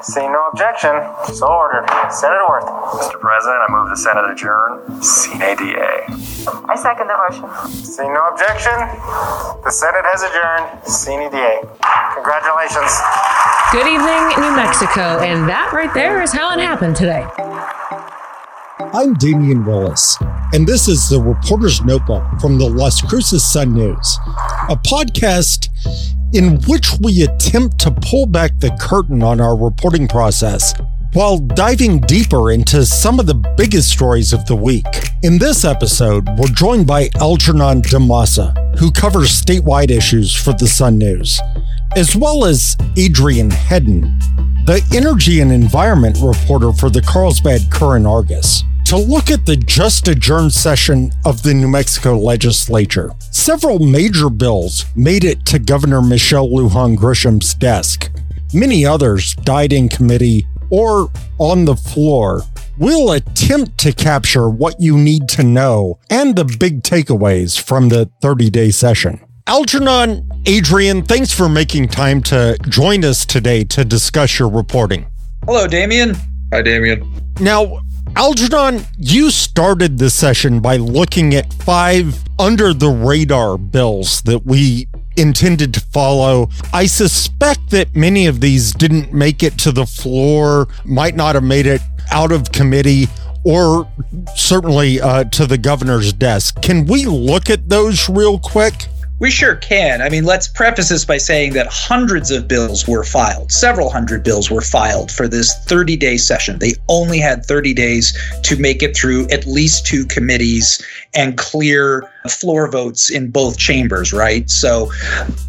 Seeing no objection, so ordered. Senator Worth. Mr. President, I move the Senate adjourn. Sine die. I second the motion. Seeing no objection, the Senate has adjourned. Sine die. Congratulations. Good evening, New Mexico. And that right there is how it happened today. I'm Damien Willis, and this is the Reporter's Notebook from the Las Cruces Sun News, a podcast in which we attempt to pull back the curtain on our reporting process while diving deeper into some of the biggest stories of the week. In this episode, we're joined by Algernon D'Ammassa, who covers statewide issues for the Sun News, as well as Adrian Hedden, the energy and environment reporter for the Carlsbad Current Argus to look at the just adjourned session of the New Mexico legislature. Several major bills made it to Governor Michelle Lujan Grisham's desk. Many others died in committee or on the floor. We'll attempt to capture what you need to know and the big takeaways from the 30 day session. Algernon, Adrian, thanks for making time to join us today to discuss your reporting. Hello, Damien. Hi, Damien. Now, Algernon, you started the session by looking at five under the radar bills that we intended to follow. I suspect that many of these didn't make it to the floor, might not have made it out of committee, or certainly uh, to the governor's desk. Can we look at those real quick? We sure can. I mean, let's preface this by saying that hundreds of bills were filed, several hundred bills were filed for this 30 day session. They only had 30 days to make it through at least two committees and clear floor votes in both chambers, right? So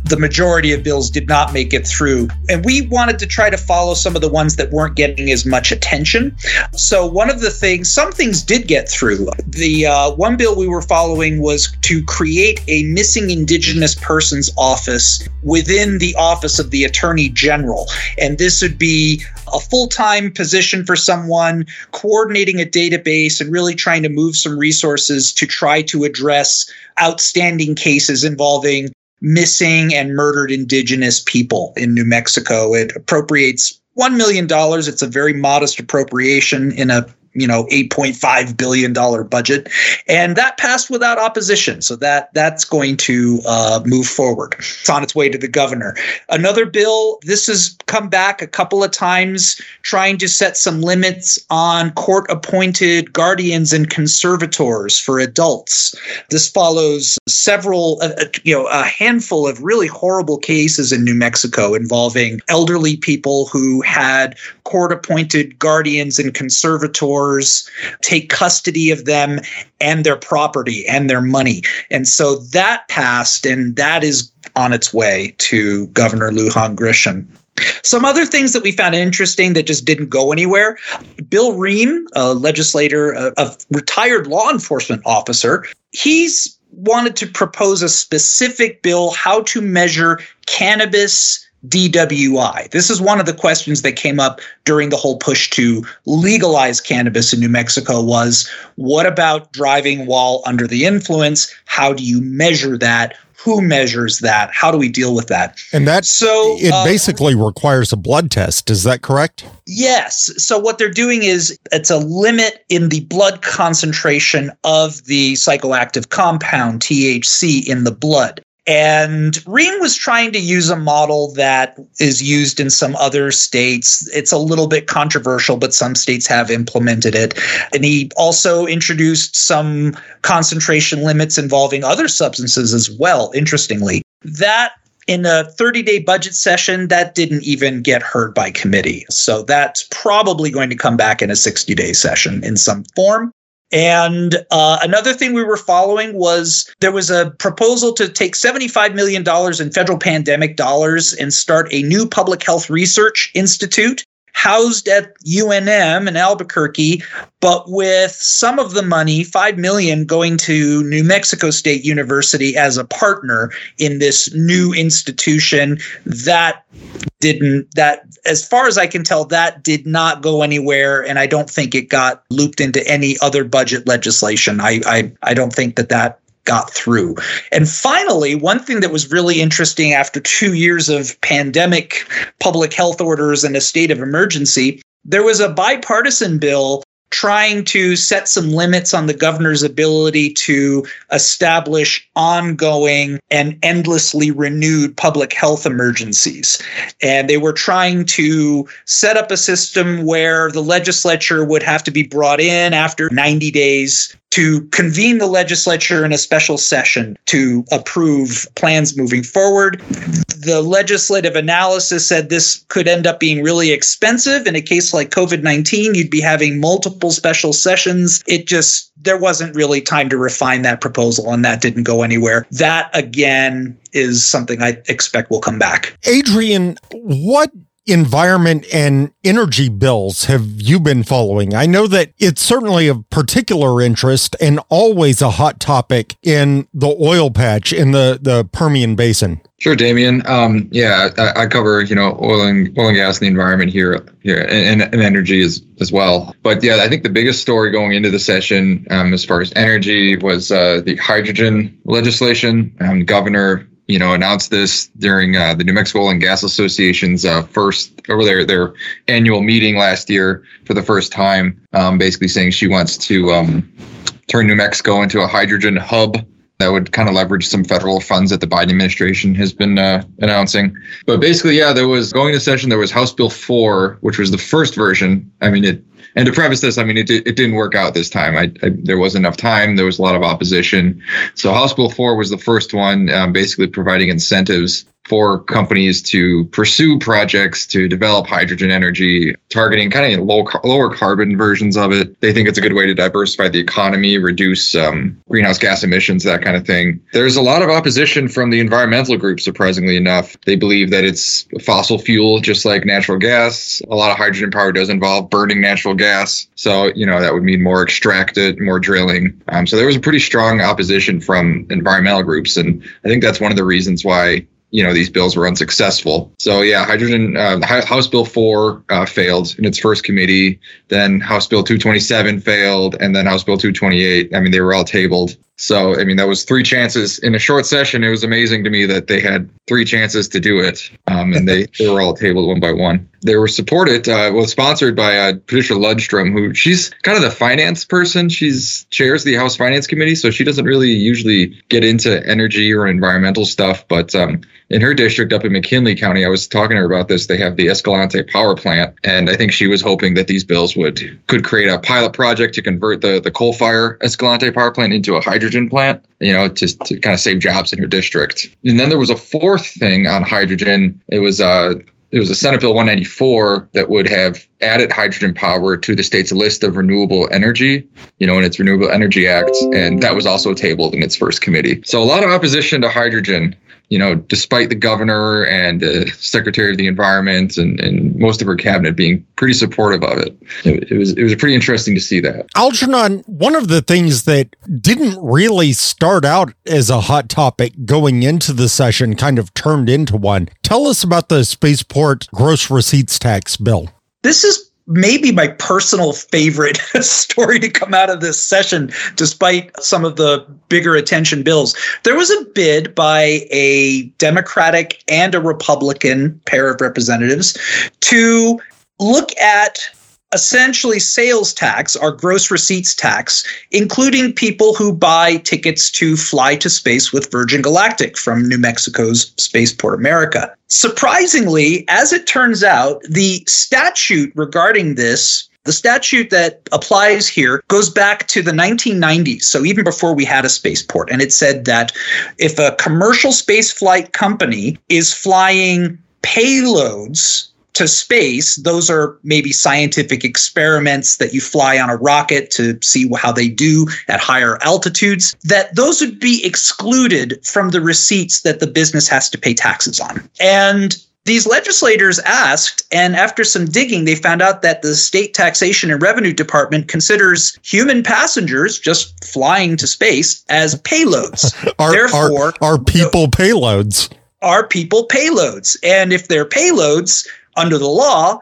the majority of bills did not make it through. And we wanted to try to follow some of the ones that weren't getting as much attention. So one of the things, some things did get through. The uh, one bill we were following was to create a missing Indigenous persons office within the office of the Attorney General. And this would be a full time position for someone coordinating a database and really trying to move some resources to try to address outstanding cases involving missing and murdered indigenous people in New Mexico. It appropriates $1 million. It's a very modest appropriation in a you know 8.5 billion dollar budget. And that passed without opposition. So that that's going to uh, move forward. It's on its way to the governor. Another bill this has come back a couple of times trying to set some limits on court appointed guardians and conservators for adults. This follows several uh, uh, you know a handful of really horrible cases in new mexico involving elderly people who had court appointed guardians and conservators take custody of them and their property and their money. And so that passed, and that is on its way to Governor Lujan Grisham. Some other things that we found interesting that just didn't go anywhere. Bill Rehm, a legislator, a, a retired law enforcement officer, he's wanted to propose a specific bill how to measure cannabis DWI. This is one of the questions that came up during the whole push to legalize cannabis in New Mexico was what about driving while under the influence? How do you measure that? Who measures that? How do we deal with that? And that so it uh, basically requires a blood test. Is that correct? Yes. So what they're doing is it's a limit in the blood concentration of the psychoactive compound THC in the blood. And Rehm was trying to use a model that is used in some other states. It's a little bit controversial, but some states have implemented it. And he also introduced some concentration limits involving other substances as well, interestingly. That in a 30 day budget session, that didn't even get heard by committee. So that's probably going to come back in a 60 day session in some form. And uh, another thing we were following was there was a proposal to take $75 million in federal pandemic dollars and start a new public health research institute housed at UNM in Albuquerque, but with some of the money, 5 million going to New Mexico State University as a partner in this new institution that didn't that as far as I can tell that did not go anywhere and I don't think it got looped into any other budget legislation. I I I don't think that that got through. And finally, one thing that was really interesting after two years of pandemic public health orders and a state of emergency, there was a bipartisan bill trying to set some limits on the governor's ability to establish ongoing and endlessly renewed public health emergencies. And they were trying to set up a system where the legislature would have to be brought in after 90 days to convene the legislature in a special session to approve plans moving forward. The legislative analysis said this could end up being really expensive. In a case like COVID 19, you'd be having multiple special sessions. It just, there wasn't really time to refine that proposal, and that didn't go anywhere. That, again, is something I expect will come back. Adrian, what environment and energy bills have you been following? I know that it's certainly of particular interest and always a hot topic in the oil patch in the, the Permian Basin. Sure, Damien. Um, yeah, I, I, cover you know oil and oil and gas in the environment here, here, and, and energy as as well. But yeah, I think the biggest story going into the session, um, as far as energy, was uh, the hydrogen legislation. Um, Governor you know, announced this during uh, the New Mexico Oil and Gas Association's uh, first over their their annual meeting last year for the first time. Um, basically saying she wants to um, turn New Mexico into a hydrogen hub that would kind of leverage some federal funds that the Biden administration has been uh, announcing. But basically, yeah, there was going to session. There was House Bill four, which was the first version. I mean, it and to preface this, I mean, it, it didn't work out this time. I, I, there wasn't enough time. There was a lot of opposition. So House Bill 4 was the first one, um, basically providing incentives for companies to pursue projects to develop hydrogen energy, targeting kind of low, lower carbon versions of it. They think it's a good way to diversify the economy, reduce um, greenhouse gas emissions, that kind of thing. There's a lot of opposition from the environmental groups, surprisingly enough. They believe that it's fossil fuel, just like natural gas. A lot of hydrogen power does involve burning natural gas. So, you know, that would mean more extracted, more drilling. Um, so there was a pretty strong opposition from environmental groups. And I think that's one of the reasons why you know these bills were unsuccessful. So yeah, hydrogen uh, House Bill four uh, failed in its first committee. Then House Bill two twenty seven failed, and then House Bill two twenty eight. I mean, they were all tabled. So I mean, that was three chances in a short session. It was amazing to me that they had three chances to do it, um, and they, they were all tabled one by one. They were supported, uh, well, sponsored by uh, Patricia Lundstrom, who she's kind of the finance person. She's chairs the House Finance Committee, so she doesn't really usually get into energy or environmental stuff. But um, in her district up in McKinley County, I was talking to her about this. They have the Escalante power plant, and I think she was hoping that these bills would could create a pilot project to convert the the coal fire Escalante power plant into a hydrogen plant. You know, to to kind of save jobs in her district. And then there was a fourth thing on hydrogen. It was uh it was a Senate Bill 194 that would have added hydrogen power to the state's list of renewable energy, you know, in its Renewable Energy Act. And that was also tabled in its first committee. So a lot of opposition to hydrogen you know, despite the governor and the secretary of the environment and, and most of her cabinet being pretty supportive of it. it, it was it was pretty interesting to see that. Algernon, one of the things that didn't really start out as a hot topic going into the session kind of turned into one. Tell us about the spaceport gross receipts tax bill. This is maybe my personal favorite story to come out of this session, despite some of the bigger attention bills. There was a bid by a Democratic and a Republican pair of representatives to look at essentially sales tax our gross receipts tax, including people who buy tickets to fly to space with Virgin Galactic from New Mexico's Spaceport America. Surprisingly, as it turns out, the statute regarding this the statute that applies here goes back to the 1990s, so even before we had a spaceport. And it said that if a commercial spaceflight company is flying payloads to space, those are maybe scientific experiments that you fly on a rocket to see how they do at higher altitudes, that those would be excluded from the receipts that the business has to pay taxes on. And these legislators asked, and after some digging, they found out that the state taxation and revenue department considers human passengers just flying to space as payloads. are, Therefore, are, are people payloads? Are people payloads? And if they're payloads, under the law,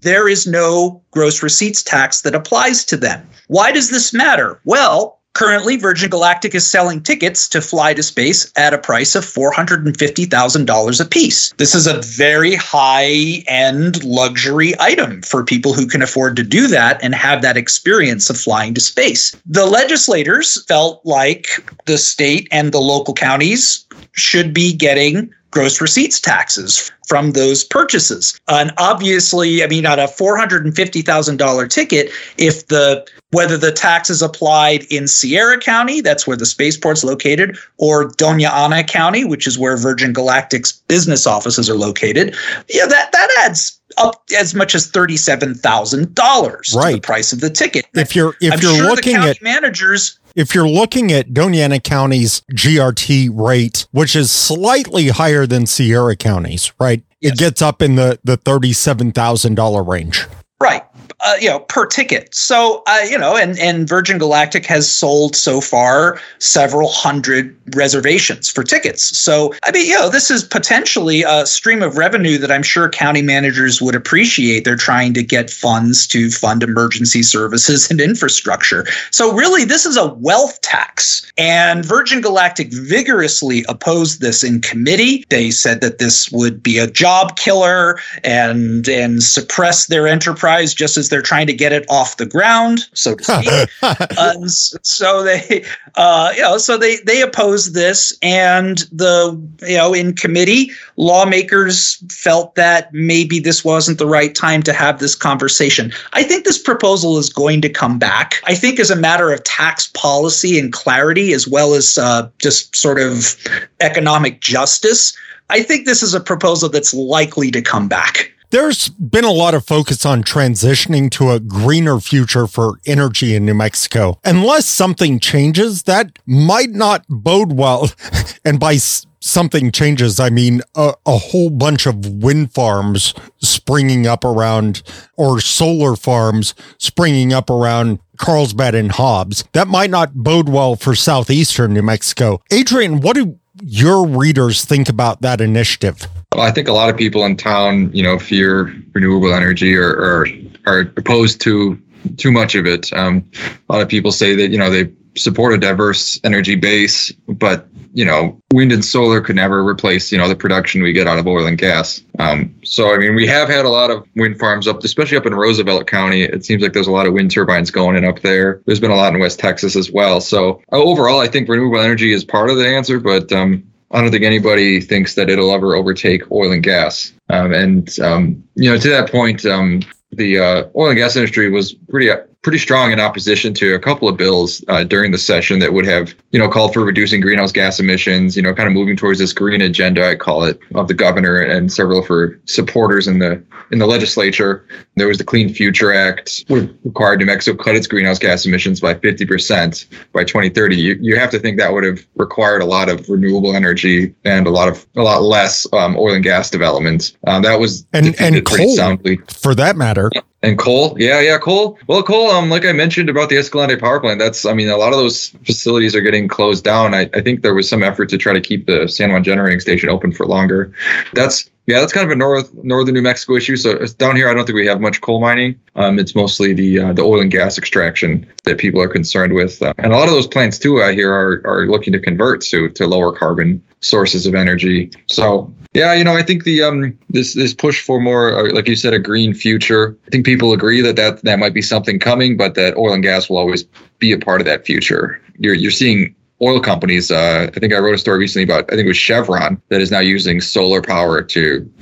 there is no gross receipts tax that applies to them. Why does this matter? Well, Currently, Virgin Galactic is selling tickets to fly to space at a price of $450,000 a piece. This is a very high end luxury item for people who can afford to do that and have that experience of flying to space. The legislators felt like the state and the local counties should be getting gross receipts taxes from those purchases. And obviously, I mean, on a $450,000 ticket, if the whether the tax is applied in Sierra County, that's where the spaceport's located, or Doña Ana County, which is where Virgin Galactic's business offices are located, yeah, that that adds up as much as thirty-seven thousand dollars Right. to the price of the ticket. If you're if I'm you're sure looking the county at managers if you're looking at Doña Ana County's GRT rate, which is slightly higher than Sierra County's, right? It gets up in the the thirty-seven thousand dollar range. Right. Uh, you know, per ticket. So, uh, you know, and, and Virgin Galactic has sold so far several hundred reservations for tickets. So, I mean, you know, this is potentially a stream of revenue that I'm sure county managers would appreciate. They're trying to get funds to fund emergency services and infrastructure. So, really, this is a wealth tax. And Virgin Galactic vigorously opposed this in committee. They said that this would be a job killer and and suppress their enterprise just as they're trying to get it off the ground, so to speak. Uh, so they, uh, you know, so they they opposed this, and the you know in committee, lawmakers felt that maybe this wasn't the right time to have this conversation. I think this proposal is going to come back. I think as a matter of tax policy and clarity, as well as uh, just sort of economic justice. I think this is a proposal that's likely to come back. There's been a lot of focus on transitioning to a greener future for energy in New Mexico. Unless something changes, that might not bode well. And by something changes, I mean a, a whole bunch of wind farms springing up around or solar farms springing up around Carlsbad and Hobbs. That might not bode well for southeastern New Mexico. Adrian, what do your readers think about that initiative? I think a lot of people in town, you know, fear renewable energy or, or are opposed to too much of it. Um, a lot of people say that you know they support a diverse energy base, but you know, wind and solar could never replace you know the production we get out of oil and gas. Um, so I mean, we have had a lot of wind farms up, especially up in Roosevelt County. It seems like there's a lot of wind turbines going in up there. There's been a lot in West Texas as well. So uh, overall, I think renewable energy is part of the answer, but um, I don't think anybody thinks that it'll ever overtake oil and gas. Um, and um, you know, to that point, um, the uh, oil and gas industry was pretty pretty strong in opposition to a couple of bills uh, during the session that would have you know called for reducing greenhouse gas emissions. You know, kind of moving towards this green agenda, I call it, of the governor and several of her supporters in the in the legislature. There was the Clean Future Act, which required New Mexico cut its greenhouse gas emissions by 50% by 2030. You, you have to think that would have required a lot of renewable energy and a lot of a lot less um, oil and gas development. Um, that was And- and coal. soundly. For that matter, And coal, yeah, yeah, coal. Well, coal, um, like I mentioned about the Escalante power plant, that's, I mean, a lot of those facilities are getting closed down. I, I think there was some effort to try to keep the San Juan generating station open for longer. That's, yeah, that's kind of a north northern New Mexico issue. So it's down here, I don't think we have much coal mining. Um, it's mostly the uh, the oil and gas extraction that people are concerned with, uh, and a lot of those plants too, I hear, are are looking to convert to to lower carbon sources of energy. So yeah, you know, I think the um this this push for more, uh, like you said, a green future. I think people agree that that that might be something coming, but that oil and gas will always be a part of that future. You're you're seeing oil companies. Uh, I think I wrote a story recently about I think it was Chevron that is now using solar power to,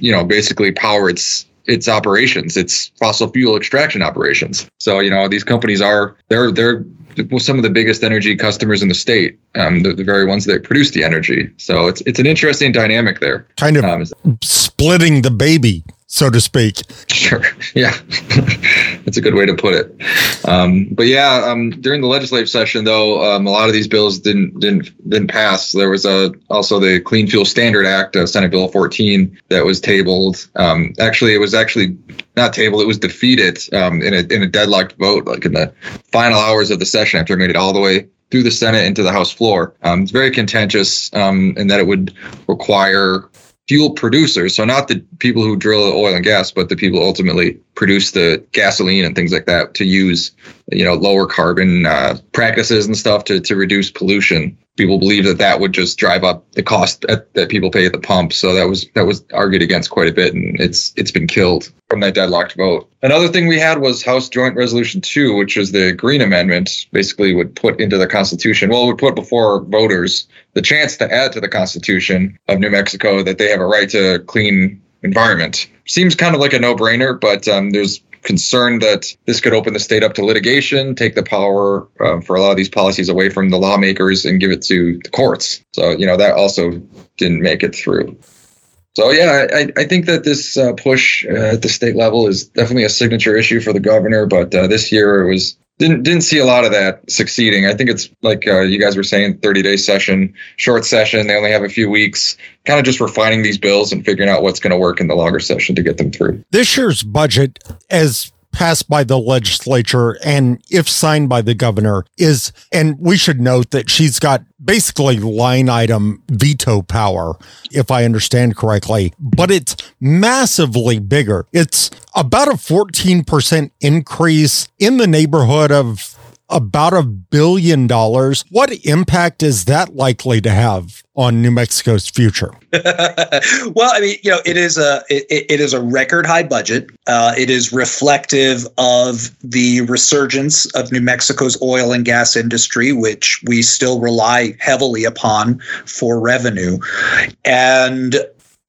you know, basically power its its operations, its fossil fuel extraction operations. So you know these companies are they're they're some of the biggest energy customers in the state, um, the, the very ones that produce the energy. So it's it's an interesting dynamic there. kind of Um, splitting the baby, so to speak. Sure. Yeah. That's a good way to put it. Um, but yeah, um, during the legislative session, though, um, a lot of these bills didn't didn't didn't pass. There was a also the Clean Fuel Standard Act, uh, Senate Bill 14, that was tabled. Um, actually, it was actually not tabled; it was defeated um, in a in a deadlocked vote, like in the final hours of the session after it made it all the way through the Senate into the House floor. Um, it's very contentious um, in that it would require fuel producers. So not the people who drill oil and gas, but the people ultimately produce the gasoline and things like that to use, you know, lower carbon uh, practices and stuff to, to reduce pollution. People believe that that would just drive up the cost at, that people pay at the pump. So that was that was argued against quite a bit, and it's it's been killed from that deadlocked vote. Another thing we had was House Joint Resolution 2, which was the Green Amendment, basically would put into the Constitution, well, would put before voters the chance to add to the Constitution of New Mexico that they have a right to clean environment. Seems kind of like a no brainer, but um, there's concern that this could open the state up to litigation, take the power uh, for a lot of these policies away from the lawmakers and give it to the courts. So, you know, that also didn't make it through. So yeah, I, I think that this uh, push uh, at the state level is definitely a signature issue for the governor. But uh, this year it was didn't didn't see a lot of that succeeding. I think it's like uh, you guys were saying, 30 day session, short session. They only have a few weeks, kind of just refining these bills and figuring out what's going to work in the longer session to get them through. This year's budget, as passed by the legislature and if signed by the governor is, and we should note that she's got basically line item veto power, if I understand correctly, but it's massively bigger. It's about a 14% increase in the neighborhood of about a billion dollars. What impact is that likely to have on New Mexico's future? well, I mean, you know, it is a it, it is a record high budget. Uh, it is reflective of the resurgence of New Mexico's oil and gas industry, which we still rely heavily upon for revenue, and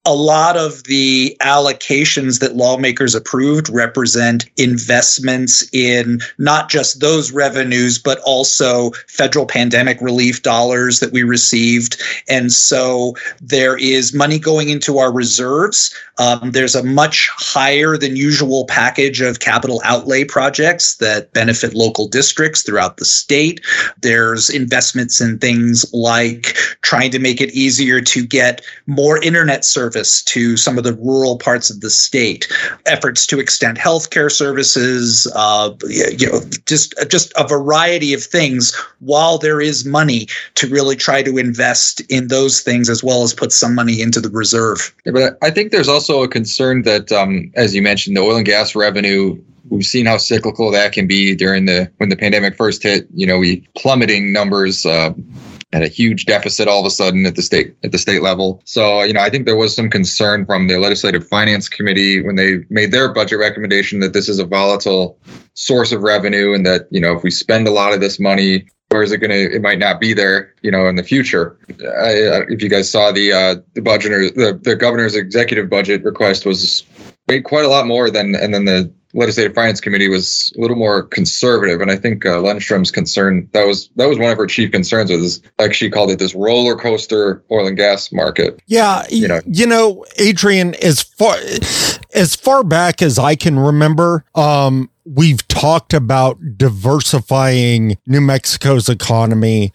a lot of the allocations that lawmakers approved represent investments in not just those revenues, but also federal pandemic relief dollars that we received. And so there is money going into our reserves. Um, there's a much higher than usual package of capital outlay projects that benefit local districts throughout the state. There's investments in things like trying to make it easier to get more internet service service to some of the rural parts of the state, efforts to extend healthcare services, uh, you know, just just a variety of things. While there is money to really try to invest in those things, as well as put some money into the reserve. Yeah, but I think there's also a concern that, um, as you mentioned, the oil and gas revenue we've seen how cyclical that can be during the when the pandemic first hit. You know, we plummeting numbers. Uh, at a huge deficit all of a sudden at the state at the state level. So, you know, I think there was some concern from the legislative finance committee when they made their budget recommendation that this is a volatile source of revenue and that, you know, if we spend a lot of this money or is it going to it might not be there you know in the future I, if you guys saw the uh the budget or the, the governor's executive budget request was quite a lot more than and then the legislative finance committee was a little more conservative, and I think uh, Lundstrom's concern that was that was one of her chief concerns was like she called it this roller coaster oil and gas market. Yeah, you know, you know, Adrian, as far as far back as I can remember, um, we've talked about diversifying New Mexico's economy.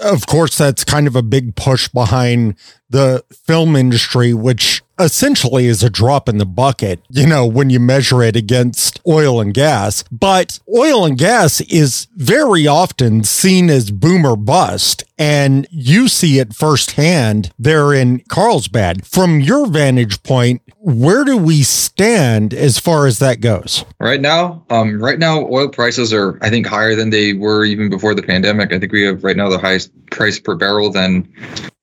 Of course, that's kind of a big push behind the film industry, which essentially is a drop in the bucket, you know, when you measure it against oil and gas. But oil and gas is very often seen as boomer bust. And you see it firsthand there in Carlsbad. From your vantage point, where do we stand as far as that goes? Right now, um, right now, oil prices are, I think, higher than they were even before the pandemic. I think we have right now the highest price per barrel than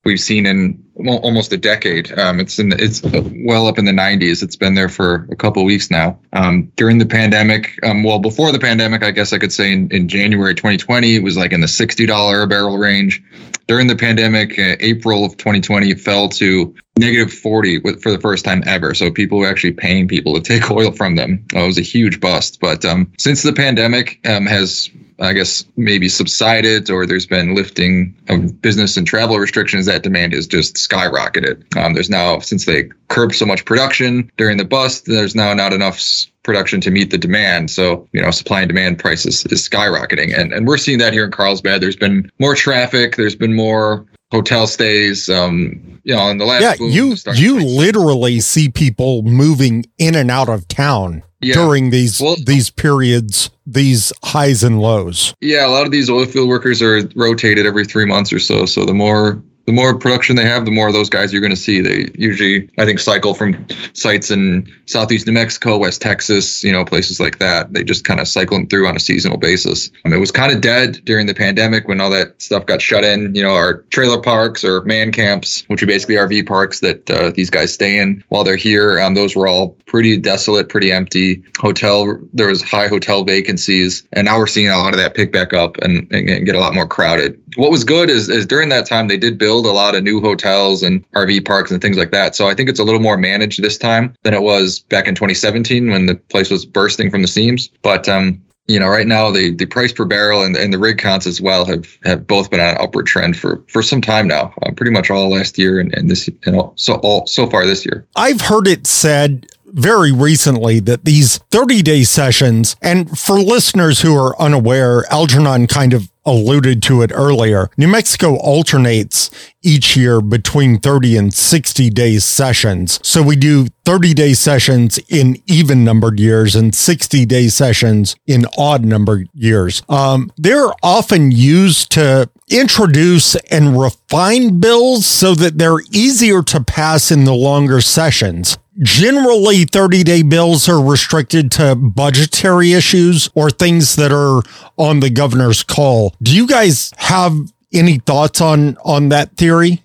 we've seen in almost a decade. Um, it's in it's well up in the 90s. It's been there for a couple weeks now. Um, during the pandemic, um, well before the pandemic, I guess I could say in, in January 2020, it was like in the $60 a barrel range. During the pandemic, uh, April of 2020, it fell to negative 40 for the first time ever. So people were actually paying people to take oil from them. it was a huge bust. But um, since the pandemic um, has I guess maybe subsided or there's been lifting of business and travel restrictions, that demand has just skyrocketed. Um, there's now, since they curbed so much production during the bust, there's now not enough production to meet the demand. So, you know, supply and demand prices is skyrocketing. And, and we're seeing that here in Carlsbad. There's been more traffic, there's been more hotel stays. Um, you know, in the last yeah, you you literally see people moving in and out of town yeah. during these well, these periods, these highs and lows. Yeah, a lot of these oil field workers are rotated every three months or so. So the more the more production they have, the more of those guys you're going to see. They usually, I think, cycle from sites in southeast New Mexico, West Texas, you know, places like that. They just kind of cycle them through on a seasonal basis. Um, it was kind of dead during the pandemic when all that stuff got shut in. You know, our trailer parks or man camps, which are basically RV parks that uh, these guys stay in while they're here. Um, those were all pretty desolate, pretty empty. Hotel, there was high hotel vacancies, and now we're seeing a lot of that pick back up and, and get a lot more crowded. What was good is, is during that time they did build a lot of new hotels and RV parks and things like that. So I think it's a little more managed this time than it was back in 2017 when the place was bursting from the seams. But um, you know, right now the, the price per barrel and, and the rig counts as well have, have both been on an upward trend for, for some time now, uh, pretty much all last year and, and this, you know, so all so far this year. I've heard it said very recently that these 30 day sessions, and for listeners who are unaware, Algernon kind of alluded to it earlier. New Mexico alternates each year between 30 and 60 day sessions. So we do 30 day sessions in even numbered years and 60 day sessions in odd numbered years. Um, they're often used to introduce and refine bills so that they're easier to pass in the longer sessions. Generally, 30 day bills are restricted to budgetary issues or things that are on the governor's call. Do you guys have any thoughts on on that theory?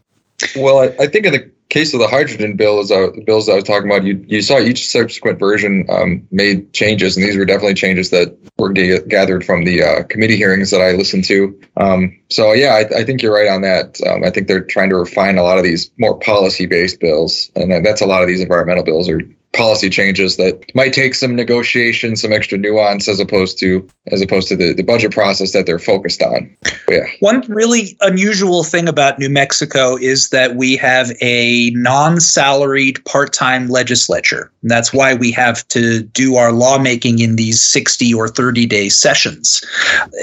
Well, I, I think in the case of the hydrogen bill, as I, the bills I was talking about, you you saw each subsequent version um, made changes, and these were definitely changes that were g- gathered from the uh, committee hearings that I listened to. Um, so yeah, I, I, think you're right on that. Um, I think they're trying to refine a lot of these more policy based bills, and that's a lot of these environmental bills are policy changes that might take some negotiation, some extra nuance as opposed to as opposed to the, the budget process that they're focused on. Yeah. One really unusual thing about New Mexico is that we have a non-salaried part-time legislature. And that's why we have to do our lawmaking in these 60 or 30 day sessions.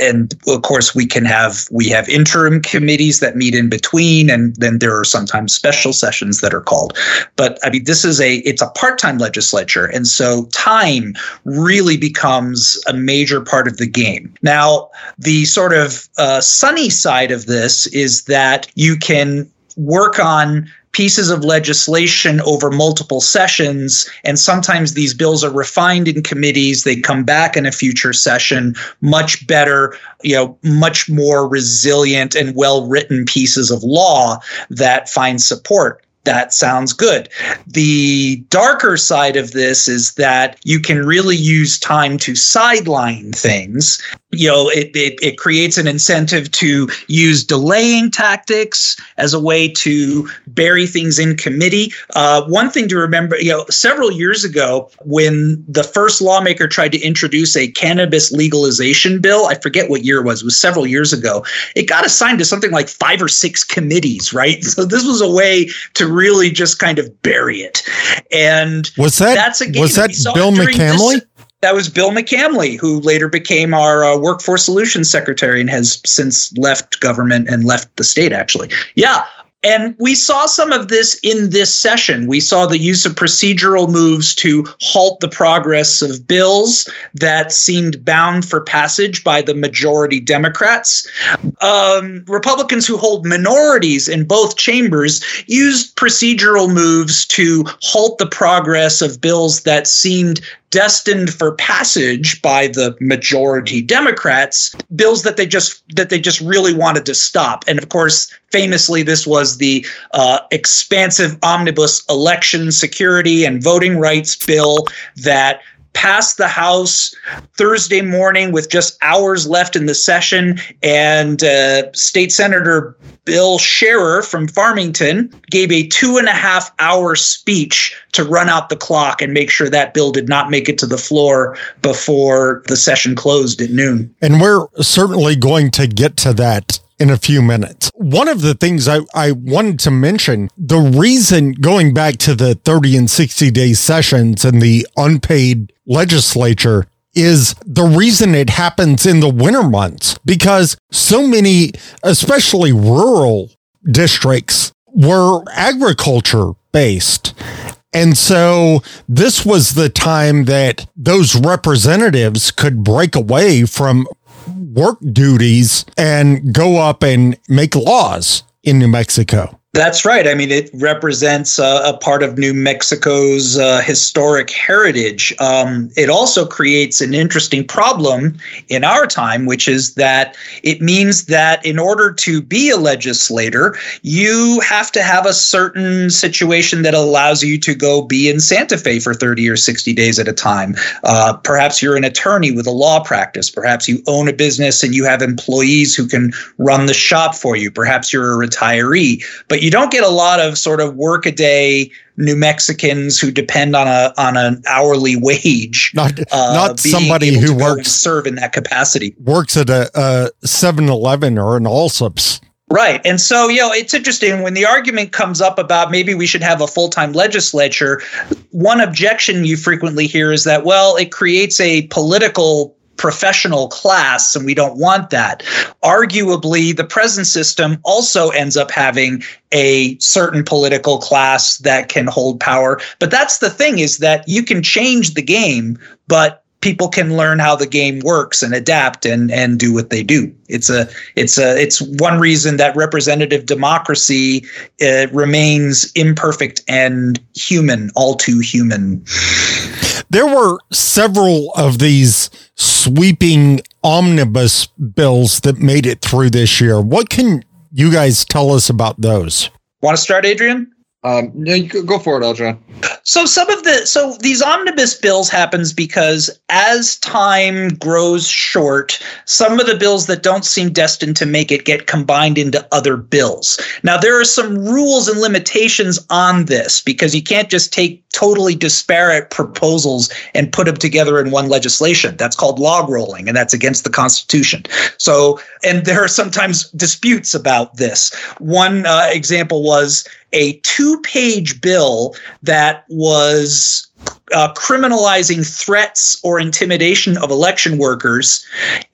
And of course we can have we have interim committees that meet in between and then there are sometimes special sessions that are called. But I mean this is a it's a part-time legislature. And so time really becomes a major part of the game. Now, the sort of uh, sunny side of this is that you can work on pieces of legislation over multiple sessions. And sometimes these bills are refined in committees. They come back in a future session, much better, you know, much more resilient and well written pieces of law that find support that sounds good. The darker side of this is that you can really use time to sideline things. You know, it, it, it, creates an incentive to use delaying tactics as a way to bury things in committee. Uh, one thing to remember, you know, several years ago, when the first lawmaker tried to introduce a cannabis legalization bill, I forget what year it was, it was several years ago, it got assigned to something like five or six committees, right? So this was a way to really just kind of bury it. And was that that's again, was that Bill McCamley? This, that was Bill McCamley, who later became our uh, Workforce Solutions Secretary and has since left government and left the state. Actually, yeah. And we saw some of this in this session. We saw the use of procedural moves to halt the progress of bills that seemed bound for passage by the majority Democrats. Um, Republicans who hold minorities in both chambers used procedural moves to halt the progress of bills that seemed destined for passage by the majority Democrats, bills that they just that they just really wanted to stop. And of course, famously, this was the uh, expansive omnibus election security and voting rights bill that passed the House Thursday morning with just hours left in the session. And uh, State Senator Bill Sharer from Farmington gave a two and a half hour speech to run out the clock and make sure that bill did not make it to the floor before the session closed at noon. And we're certainly going to get to that in a few minutes. One of the things I, I wanted to mention, the reason going back to the 30 and 60 day sessions and the unpaid legislature is the reason it happens in the winter months because so many, especially rural districts, were agriculture based. And so this was the time that those representatives could break away from work duties and go up and make laws in New Mexico. That's right. I mean, it represents uh, a part of New Mexico's uh, historic heritage. Um, it also creates an interesting problem in our time, which is that it means that in order to be a legislator, you have to have a certain situation that allows you to go be in Santa Fe for 30 or 60 days at a time. Uh, perhaps you're an attorney with a law practice. Perhaps you own a business and you have employees who can run the shop for you. Perhaps you're a retiree. But you don't get a lot of sort of workaday New Mexicans who depend on a on an hourly wage. Not uh, not somebody who works serve in that capacity. Works at a, a 7-Eleven or an Allsup's. Right. And so, you know, it's interesting when the argument comes up about maybe we should have a full time legislature. One objection you frequently hear is that, well, it creates a political professional class, and we don't want that. Arguably, the present system also ends up having a certain political class that can hold power. But that's the thing is that you can change the game, but people can learn how the game works and adapt and and do what they do. It's a it's a it's one reason that representative democracy uh, remains imperfect and human, all too human. There were several of these sweeping omnibus bills that made it through this year. What can you guys tell us about those? Want to start, Adrian? Um, yeah, you go for it, Aljon. So some of the so these omnibus bills happens because as time grows short, some of the bills that don't seem destined to make it get combined into other bills. Now there are some rules and limitations on this because you can't just take totally disparate proposals and put them together in one legislation. That's called log rolling and that's against the Constitution. So and there are sometimes disputes about this. One uh, example was a two page bill that was uh, criminalizing threats or intimidation of election workers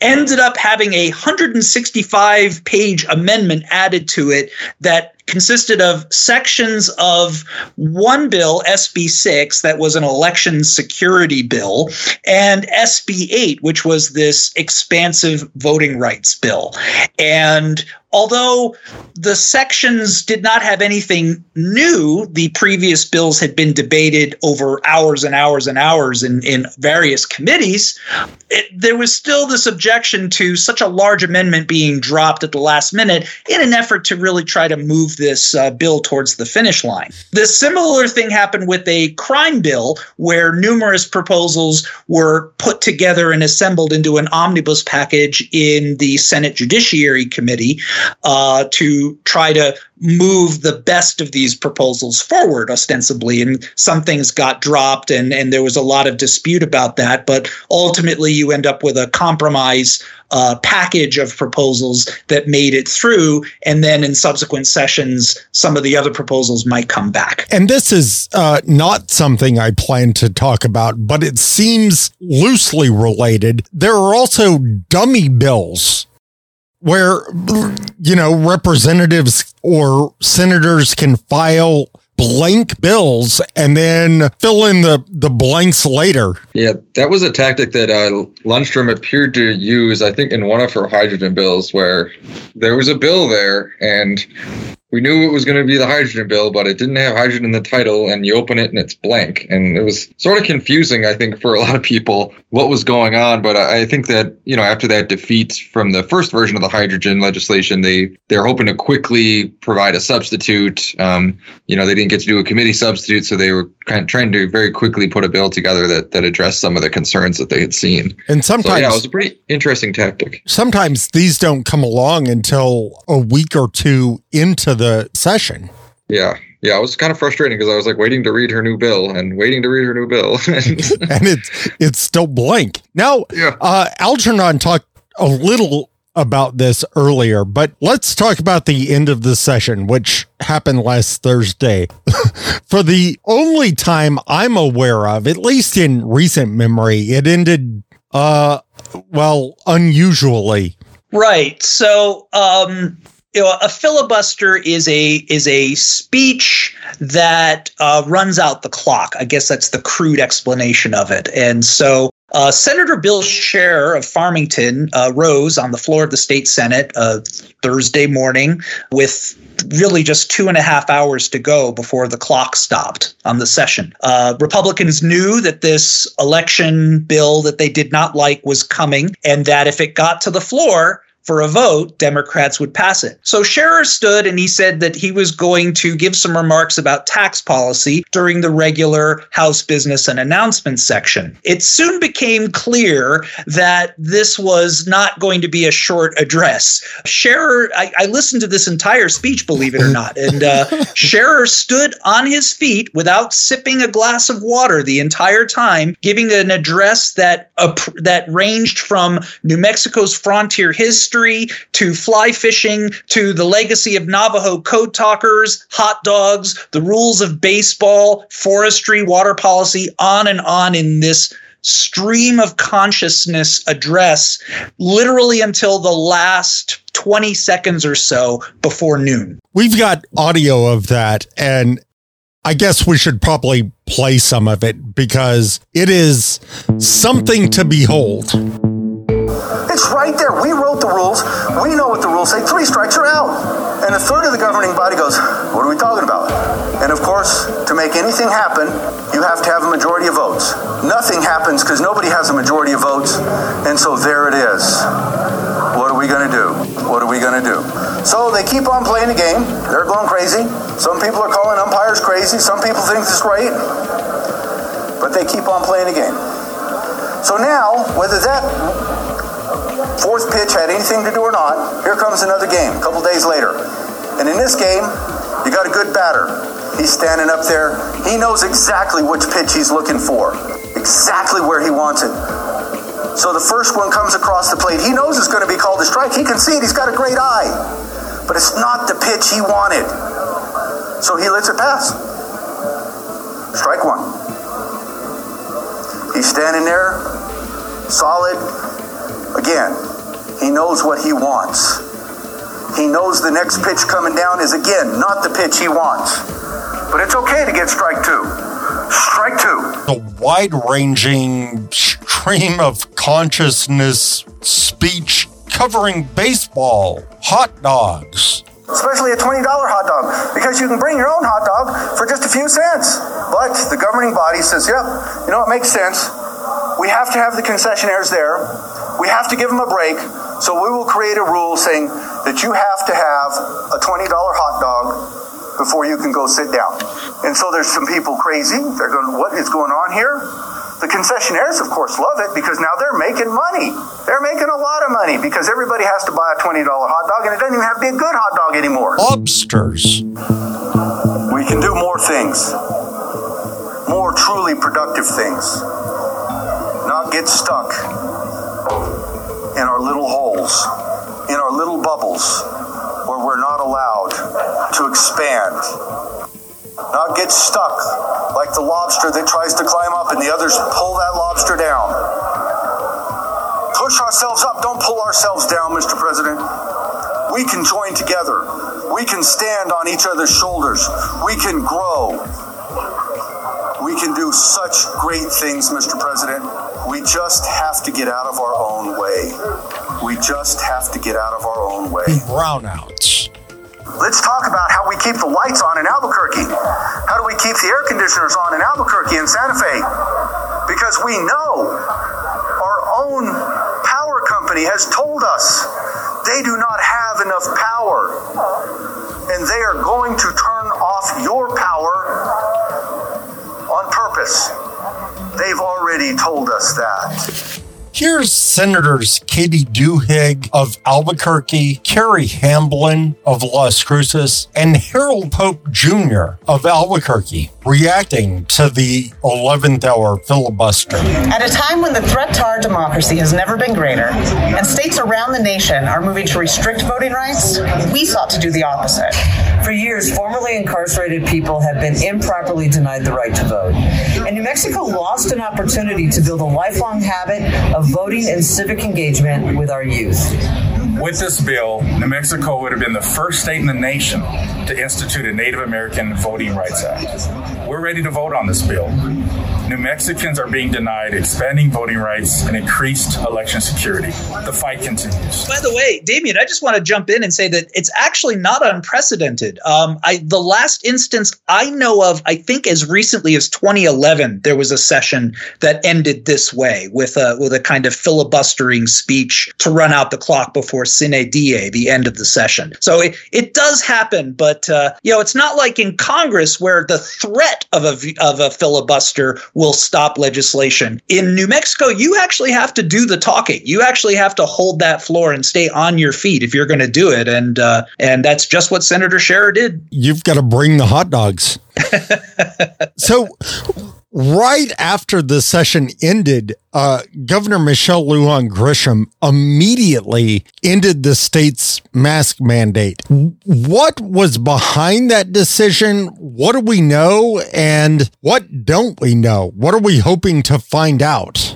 ended up having a 165 page amendment added to it that consisted of sections of one bill, SB 6, that was an election security bill, and SB 8, which was this expansive voting rights bill. And although the sections did not have anything new, the previous bills had been debated over hours and hours and hours in, in various committees, it, there was still this objection to such a large amendment being dropped at the last minute in an effort to really try to move this uh, bill towards the finish line. The similar thing happened with a crime bill where numerous proposals were put together and assembled into an omnibus package in the Senate Judiciary Committee uh, to try to move the best of these proposals forward ostensibly. And some things got dropped and and there was a lot of dispute about that. But ultimately you end up with a compromise uh, package of proposals that made it through. And then in subsequent sessions some of the other proposals might come back. And this is uh, not something i plan to talk about but it seems loosely related. There are also dummy bills where you know representatives or senators can file blank bills and then fill in the the blanks later. Yeah, that was a tactic that uh, Lundstrom appeared to use, I think, in one of her hydrogen bills, where there was a bill there and we knew it was going to be the hydrogen bill, but it didn't have hydrogen in the title, and you open it and it's blank. And it was sort of confusing, I think, for a lot of people what was going on. But I think that you know after that defeat from the first version of the hydrogen legislation, they they're hoping to quickly provide a substitute. Um, you know, they didn't get to do a committee substitute, so they were kind of trying to very quickly put a bill together that that addressed some of the concerns that they had seen. And sometimes, so, yeah, it was a pretty interesting tactic. Sometimes these don't come along until a week or two into the session. Yeah. Yeah, it was kind of frustrating because I was like waiting to read her new bill and waiting to read her new bill. and it's it's still blank. Now, yeah. uh, Algernon talked a little about this earlier, but let's talk about the end of the session, which happened last Thursday. For the only time I'm aware of, at least in recent memory, it ended, uh, well, unusually. Right. So, um, you know, a filibuster is a is a speech that uh, runs out the clock. I guess that's the crude explanation of it. And so, uh, Senator Bill Sharer of Farmington uh, rose on the floor of the state senate uh, Thursday morning with really just two and a half hours to go before the clock stopped on the session. Uh, Republicans knew that this election bill that they did not like was coming, and that if it got to the floor, for a vote, Democrats would pass it. So Sharer stood and he said that he was going to give some remarks about tax policy during the regular House business and announcements section. It soon became clear that this was not going to be a short address. Sharer, I, I listened to this entire speech, believe it or not, and uh, Sharer stood on his feet without sipping a glass of water the entire time, giving an address that uh, that ranged from New Mexico's frontier history history to fly fishing to the legacy of Navajo code talkers, hot dogs, the rules of baseball, forestry, water policy, on and on in this stream of consciousness address, literally until the last 20 seconds or so before noon. We've got audio of that, and I guess we should probably play some of it because it is something to behold. It's right there. We wrote the rules. We know what the rules say. Three strikes are out. And a third of the governing body goes, What are we talking about? And of course, to make anything happen, you have to have a majority of votes. Nothing happens because nobody has a majority of votes. And so there it is. What are we going to do? What are we going to do? So they keep on playing the game. They're going crazy. Some people are calling umpires crazy. Some people think it's right. But they keep on playing the game. So now, whether that fourth pitch had anything to do or not, here comes another game a couple days later. And in this game, you got a good batter. He's standing up there. He knows exactly which pitch he's looking for, exactly where he wants it. So the first one comes across the plate. He knows it's going to be called a strike. He can see it. He's got a great eye. But it's not the pitch he wanted. So he lets it pass. Strike one. He's standing there, solid. Again, he knows what he wants. He knows the next pitch coming down is again not the pitch he wants. But it's okay to get strike two. Strike two. The wide ranging stream of consciousness speech covering baseball, hot dogs, especially a $20 hot dog, because you can bring your own hot dog for just a few cents. But the governing body says, yep, you know, it makes sense. We have to have the concessionaires there. We have to give them a break. So we will create a rule saying that you have to have a $20 hot dog before you can go sit down. And so there's some people crazy. They're going, what is going on here? The concessionaires, of course, love it because now they're making money. They're making a lot of money because everybody has to buy a $20 hot dog and it doesn't even have to be a good hot dog anymore. Lobsters. We can do more things, more truly productive things, not get stuck in our little holes, in our little bubbles where we're not allowed to expand. Not get stuck like the lobster that tries to climb up and the others pull that lobster down. Push ourselves up, don't pull ourselves down, Mr. President. We can join together. We can stand on each other's shoulders. We can grow. We can do such great things, Mr. President. We just have to get out of our own way. We just have to get out of our own way. Brownouts. Let's talk about how we keep the lights on in Albuquerque. How do we keep the air conditioners on in Albuquerque and Santa Fe? Because we know our own power company has told us they do not have enough power. And they are going to turn off your power on purpose. They've already told us that. Here's Senators Katie Duhigg of Albuquerque, Carrie Hamblen of Las Cruces, and Harold Pope Jr. of Albuquerque reacting to the 11th hour filibuster. At a time when the threat to our democracy has never been greater, and states around the nation are moving to restrict voting rights, we sought to do the opposite. For years, formerly incarcerated people have been improperly denied the right to vote. And New Mexico lost an opportunity to build a lifelong habit of voting and civic engagement with our youth. With this bill, New Mexico would have been the first state in the nation to institute a Native American Voting Rights Act. We're ready to vote on this bill. New Mexicans are being denied expanding voting rights and increased election security. The fight continues. By the way, Damien, I just want to jump in and say that it's actually not unprecedented. Um, I the last instance I know of, I think as recently as 2011, there was a session that ended this way with a with a kind of filibustering speech to run out the clock before sine die, the end of the session. So it, it does happen, but uh, you know it's not like in Congress where the threat of a of a filibuster will stop legislation. In New Mexico, you actually have to do the talking. You actually have to hold that floor and stay on your feet if you're going to do it, and uh, and that's just what Senator Sharer did. You've got to bring the hot dogs. so right after the session ended, uh, Governor Michelle Lujan Grisham immediately ended the state's mask mandate. What was behind that decision? What do we know? And what don't we know? What are we hoping to find out?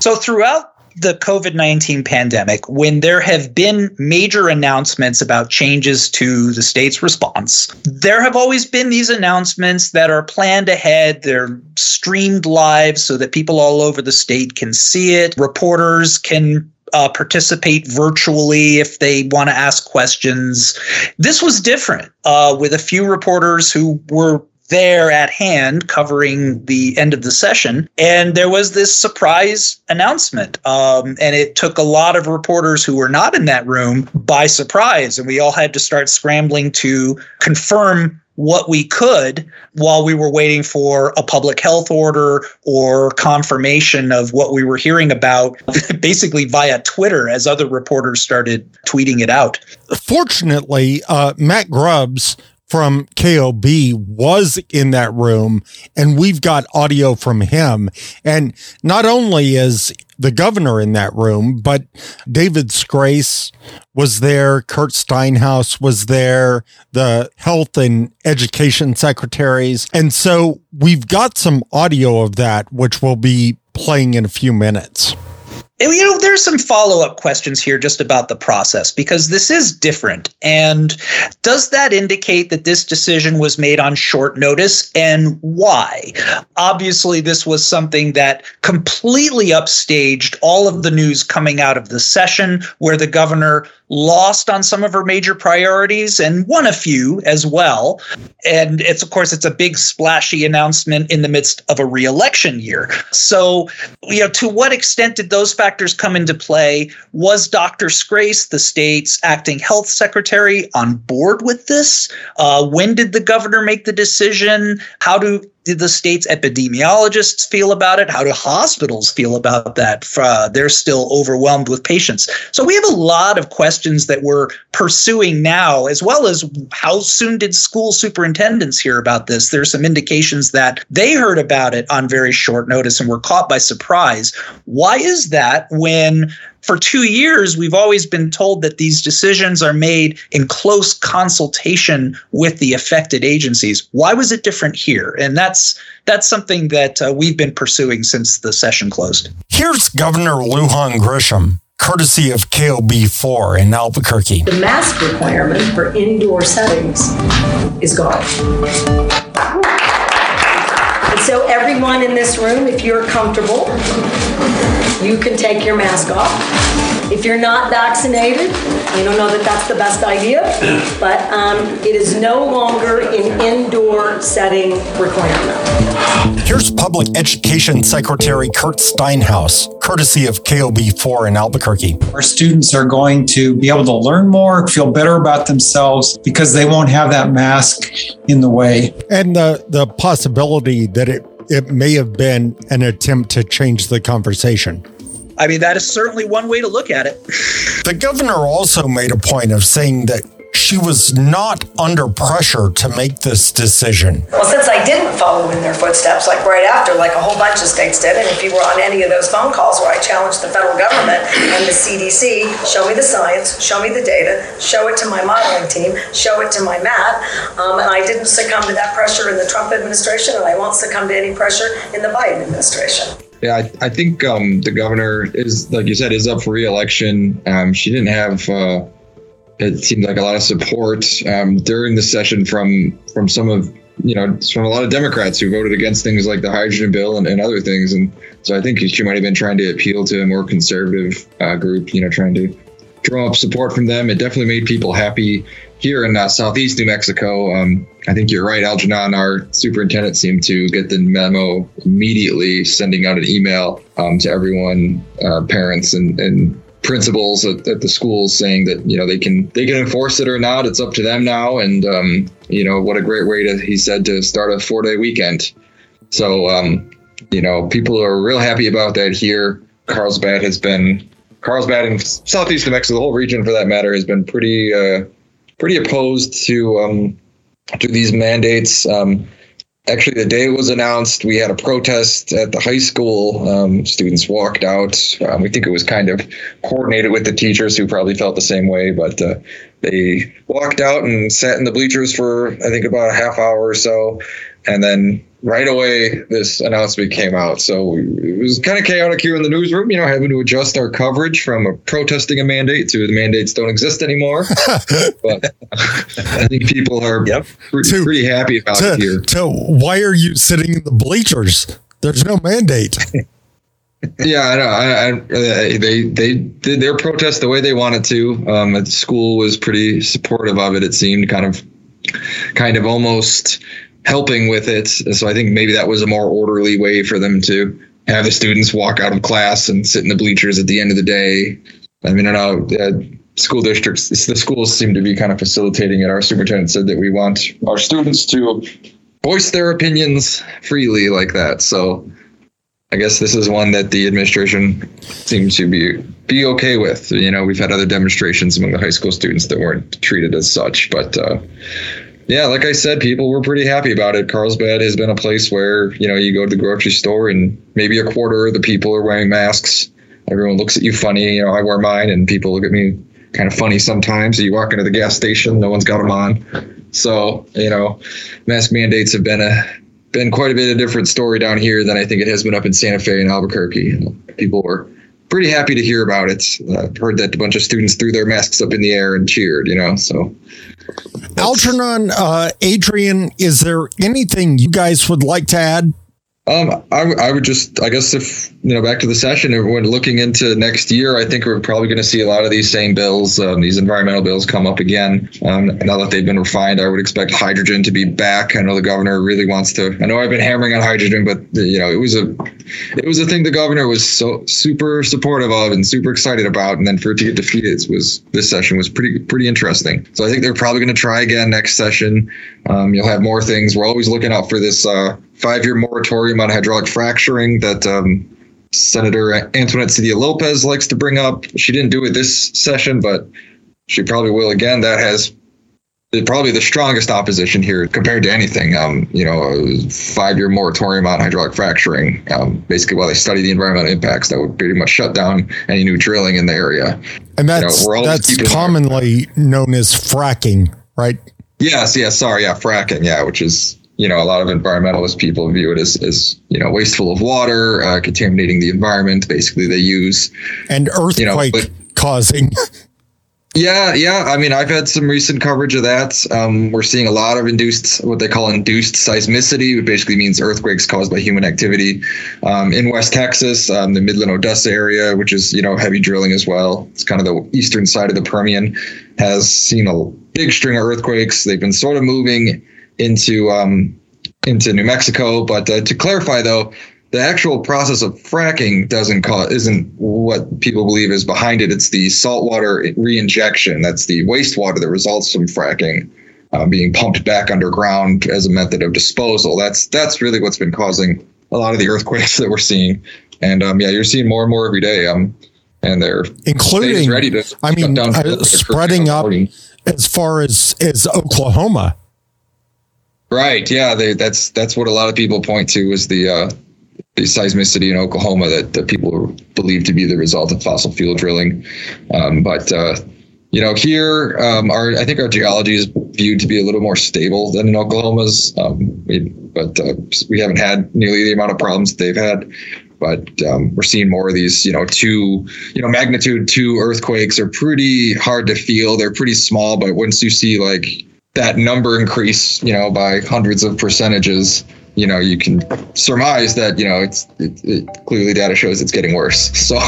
So, throughout the COVID 19 pandemic, when there have been major announcements about changes to the state's response, there have always been these announcements that are planned ahead. They're streamed live so that people all over the state can see it. Reporters can uh, participate virtually if they want to ask questions. This was different uh, with a few reporters who were there at hand covering the end of the session. And there was this surprise announcement. Um, and it took a lot of reporters who were not in that room by surprise. And we all had to start scrambling to confirm what we could while we were waiting for a public health order or confirmation of what we were hearing about, basically via Twitter as other reporters started tweeting it out. Fortunately, uh, Matt Grubs from KOB was in that room and we've got audio from him. And not only is the governor in that room, but David Scrase was there. Kurt Steinhaus was there, the health and education secretaries. And so we've got some audio of that, which we'll be playing in a few minutes. And, you know, there's some follow up questions here just about the process because this is different. And does that indicate that this decision was made on short notice and why? Obviously, this was something that completely upstaged all of the news coming out of the session where the governor lost on some of her major priorities and won a few as well. And it's, of course, it's a big splashy announcement in the midst of a reelection year. So, you know, to what extent did those factors come into play? Was Dr. Scrase, the state's acting health secretary, on board with this? Uh, when did the governor make the decision? How do did the state's epidemiologists feel about it? How do hospitals feel about that? Uh, they're still overwhelmed with patients. So we have a lot of questions that we're pursuing now, as well as how soon did school superintendents hear about this? There's some indications that they heard about it on very short notice and were caught by surprise. Why is that when for two years, we've always been told that these decisions are made in close consultation with the affected agencies. Why was it different here? And that's that's something that uh, we've been pursuing since the session closed. Here's Governor Lujan Grisham courtesy of KOB4 in Albuquerque. The mask requirement for indoor settings is gone. And so, everyone in this room, if you're comfortable, you can take your mask off. If you're not vaccinated, I don't know that that's the best idea, but um, it is no longer an indoor setting requirement. Here's Public Education Secretary Kurt Steinhaus, courtesy of KOB4 in Albuquerque. Our students are going to be able to learn more, feel better about themselves because they won't have that mask in the way. And the, the possibility that it it may have been an attempt to change the conversation. I mean, that is certainly one way to look at it. The governor also made a point of saying that she was not under pressure to make this decision. Well, since I didn't follow in their footsteps, like right after, like a whole bunch of states did, and if you were on any of those phone calls where I challenged the federal government and the CDC, show me the science, show me the data, show it to my modeling team, show it to my mat, um, and I didn't succumb to that pressure in the Trump administration, and I won't succumb to any pressure in the Biden administration. Yeah, I, I think um, the governor is, like you said, is up for reelection. Um, she didn't have. Uh, it seemed like a lot of support um, during the session from from some of you know, from a lot of Democrats who voted against things like the hydrogen bill and, and other things. And so I think she might have been trying to appeal to a more conservative uh, group, you know, trying to drum up support from them. It definitely made people happy here in uh, southeast New Mexico. Um, I think you're right. Algernon, our superintendent, seemed to get the memo immediately, sending out an email um, to everyone, uh, parents and, and principals at, at, the schools saying that you know they can they can enforce it or not. It's up to them now. And um, you know what a great way to he said to start a four day weekend. So um, you know people are real happy about that here. Carlsbad has been carlsbad and southeast new mexico the whole region for that matter has been pretty uh, pretty opposed to um, to these mandates. Um, actually the day it was announced we had a protest at the high school. Um, students walked out. Um, we think it was kind of coordinated with the teachers who probably felt the same way but uh, they walked out and sat in the bleachers for i think about a half hour or so. And then right away this announcement came out. So it was kind of chaotic here in the newsroom, you know, having to adjust our coverage from a protesting a mandate to the mandates don't exist anymore. but I think people are yep. pretty, to, pretty happy about to, it here. So why are you sitting in the bleachers? There's no mandate. yeah, I know. I, I, uh, they they did their protest the way they wanted to. Um, the school was pretty supportive of it. It seemed kind of, kind of almost helping with it. So I think maybe that was a more orderly way for them to have the students walk out of class and sit in the bleachers at the end of the day. I mean, I know uh, school districts, the schools seem to be kind of facilitating it. Our superintendent said that we want our students to voice their opinions freely like that. So I guess this is one that the administration seems to be be okay with. You know, we've had other demonstrations among the high school students that weren't treated as such, but uh, yeah, like I said, people were pretty happy about it. Carlsbad has been a place where, you know, you go to the grocery store and maybe a quarter of the people are wearing masks. Everyone looks at you funny. You know, I wear mine and people look at me kind of funny sometimes. You walk into the gas station, no one's got them on. So, you know, mask mandates have been a been quite a bit of a different story down here than I think it has been up in Santa Fe and Albuquerque. People were pretty happy to hear about it. I've heard that a bunch of students threw their masks up in the air and cheered, you know, so Algernon, uh, Adrian, is there anything you guys would like to add? Um, I, I would just, I guess, if you know, back to the session, when looking into next year, I think we're probably going to see a lot of these same bills, um, these environmental bills, come up again. Um, now that they've been refined, I would expect hydrogen to be back. I know the governor really wants to. I know I've been hammering on hydrogen, but you know, it was a, it was a thing the governor was so super supportive of and super excited about, and then for it to get defeated was this session was pretty pretty interesting. So I think they're probably going to try again next session. Um, you'll have more things. We're always looking out for this. Uh, five year moratorium on hydraulic fracturing that um, Senator Antoinette Sedillo Lopez likes to bring up. She didn't do it this session, but she probably will again. That has probably the strongest opposition here compared to anything. Um, you know, five year moratorium on hydraulic fracturing. Um, basically, while they study the environmental impacts, that would pretty much shut down any new drilling in the area. And that's you know, that's commonly known as fracking, right? Yes, yes. Sorry, yeah, fracking. Yeah, which is you know, a lot of environmentalist people view it as, as you know, wasteful of water, uh, contaminating the environment. Basically, they use and earthquake you know, but, causing. Yeah, yeah. I mean, I've had some recent coverage of that. Um, we're seeing a lot of induced, what they call induced seismicity, which basically means earthquakes caused by human activity. Um, in West Texas, um, the Midland Odessa area, which is you know heavy drilling as well. It's kind of the eastern side of the Permian, has seen a big string of earthquakes. They've been sort of moving into um, into New Mexico. But uh, to clarify, though, the actual process of fracking doesn't cause isn't what people believe is behind it. It's the saltwater reinjection. That's the wastewater that results from fracking. Uh, being pumped back underground as a method of disposal. That's that's really what's been causing a lot of the earthquakes that we're seeing. And um, yeah, you're seeing more and more every day. Um, and they're including ready to. I mean, uh, spreading up as far as as Oklahoma. Right. Yeah. They, that's that's what a lot of people point to is the uh, the seismicity in Oklahoma that, that people believe to be the result of fossil fuel drilling. Um, but uh, you know, here, um, our I think our geology is viewed to be a little more stable than in Oklahoma's. Um, but uh, we haven't had nearly the amount of problems they've had. But um, we're seeing more of these, you know, two, you know, magnitude two earthquakes are pretty hard to feel. They're pretty small, but once you see like that number increase, you know, by hundreds of percentages, you know, you can surmise that, you know, it's it, it, clearly data shows it's getting worse. So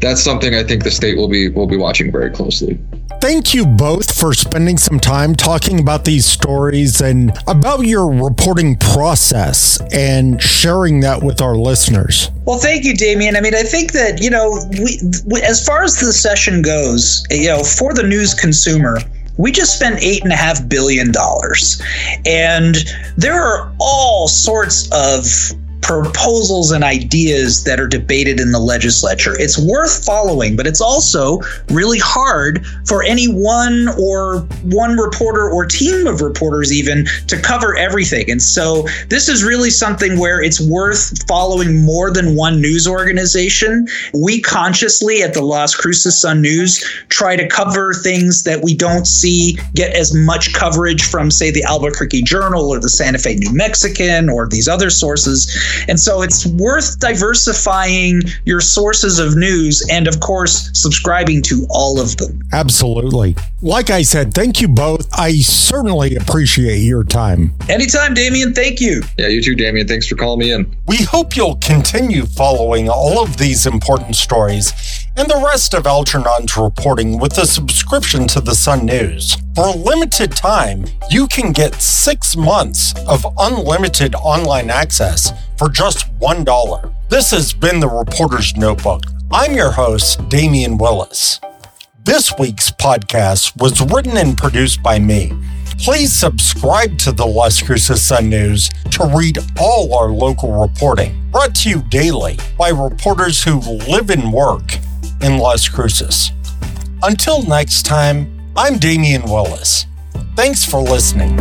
that's something I think the state will be will be watching very closely. Thank you both for spending some time talking about these stories and about your reporting process and sharing that with our listeners. Well, thank you, Damien. I mean, I think that, you know, we, we as far as the session goes, you know, for the news consumer, we just spent eight and a half billion dollars. And there are all sorts of proposals and ideas that are debated in the legislature. It's worth following, but it's also really hard for any one or one reporter or team of reporters even to cover everything. And so this is really something where it's worth following more than one news organization. We consciously at the Las Cruces Sun News try to cover things that we don't see get as much coverage from say the Albuquerque Journal or the Santa Fe New Mexican or these other sources. And so it's worth diversifying your sources of news and, of course, subscribing to all of them. Absolutely. Like I said, thank you both. I certainly appreciate your time. Anytime, Damien. Thank you. Yeah, you too, Damien. Thanks for calling me in. We hope you'll continue following all of these important stories and the rest of Algernon's reporting with a subscription to the Sun News. For a limited time, you can get six months of unlimited online access for just $1. This has been the Reporter's Notebook. I'm your host, Damien Willis. This week's podcast was written and produced by me. Please subscribe to the Las Cruces Sun News to read all our local reporting, brought to you daily by reporters who live and work in Las Cruces. Until next time, I'm Damien Willis. Thanks for listening.